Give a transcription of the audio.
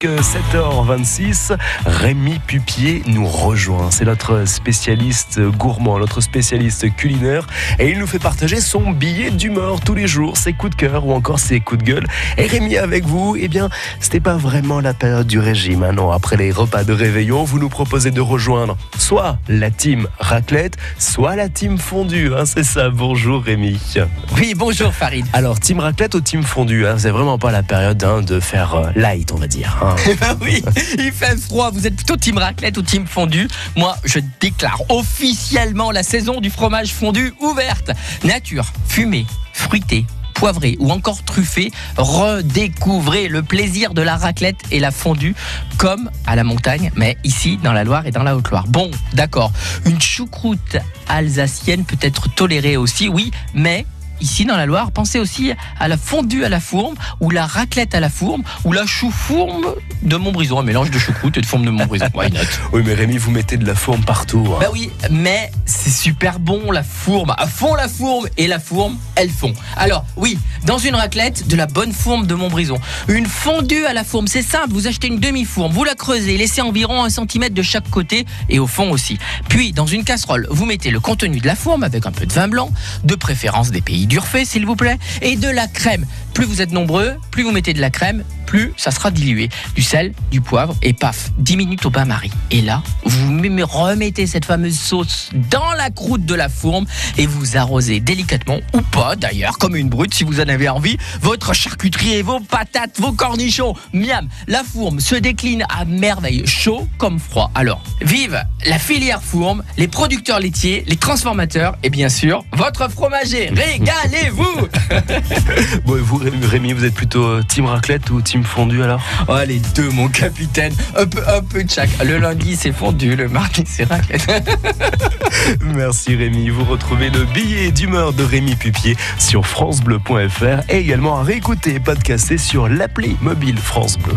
7h26, Rémi Pupier nous rejoint. C'est notre spécialiste gourmand, notre spécialiste culinaire. Et il nous fait partager son billet d'humeur tous les jours, ses coups de cœur ou encore ses coups de gueule. Et Rémi, avec vous, eh bien, c'était pas vraiment la période du régime. Hein, non, après les repas de réveillon, vous nous proposez de rejoindre soit la team raclette, soit la team fondue. Hein, c'est ça. Bonjour Rémi. Oui, bonjour Farid. Alors, team raclette ou team fondue hein, C'est vraiment pas la période hein, de faire euh, light, on va dire. Eh ben oui, il fait froid. Vous êtes plutôt team raclette ou team fondu Moi, je déclare officiellement la saison du fromage fondu ouverte. Nature, fumée, fruité, poivré ou encore truffé, redécouvrez le plaisir de la raclette et la fondue comme à la montagne, mais ici dans la Loire et dans la Haute-Loire. Bon, d'accord, une choucroute alsacienne peut être tolérée aussi, oui, mais ici dans la Loire, pensez aussi à la fondue à la fourme ou la raclette à la fourme ou la chou-fourme de Montbrison, un mélange de choucroute et de fourme de Montbrison. Why not? Oui, mais Rémi, vous mettez de la fourme partout. hein. Bah oui, mais c'est super bon la fourme. À fond la fourme et la fourme, elles font. Alors oui, dans une raclette, de la bonne fourme de Montbrison. Une fondue à la fourme, c'est simple. Vous achetez une demi-fourme, vous la creusez, laissez environ un centimètre de chaque côté et au fond aussi. Puis dans une casserole, vous mettez le contenu de la fourme avec un peu de vin blanc, de préférence des pays d'Urfé s'il vous plaît, et de la crème. Plus vous êtes nombreux, plus vous mettez de la crème, plus ça sera dilué. Du sel, du poivre et paf, 10 minutes au bain-marie. Et là, vous me- remettez cette fameuse sauce dans la croûte de la fourme et vous arrosez délicatement, ou pas d'ailleurs, comme une brute si vous en avez envie, votre charcuterie et vos patates, vos cornichons. Miam, la fourme se décline à merveille, chaud comme froid. Alors, vive la filière fourme, les producteurs laitiers, les transformateurs et bien sûr, votre fromager. Régalez-vous Bon, vous, Rémi, Rémi, vous êtes plutôt euh, team raclette ou team fondue alors? Oh, les deux, mon capitaine. Un peu, un peu de chaque. Le lundi, c'est fondu. Le mardi, c'est raclette. Merci Rémi. Vous retrouvez le billet d'humeur de Rémi Pupier sur FranceBleu.fr et également à réécouter et podcaster sur l'appli mobile France Bleu.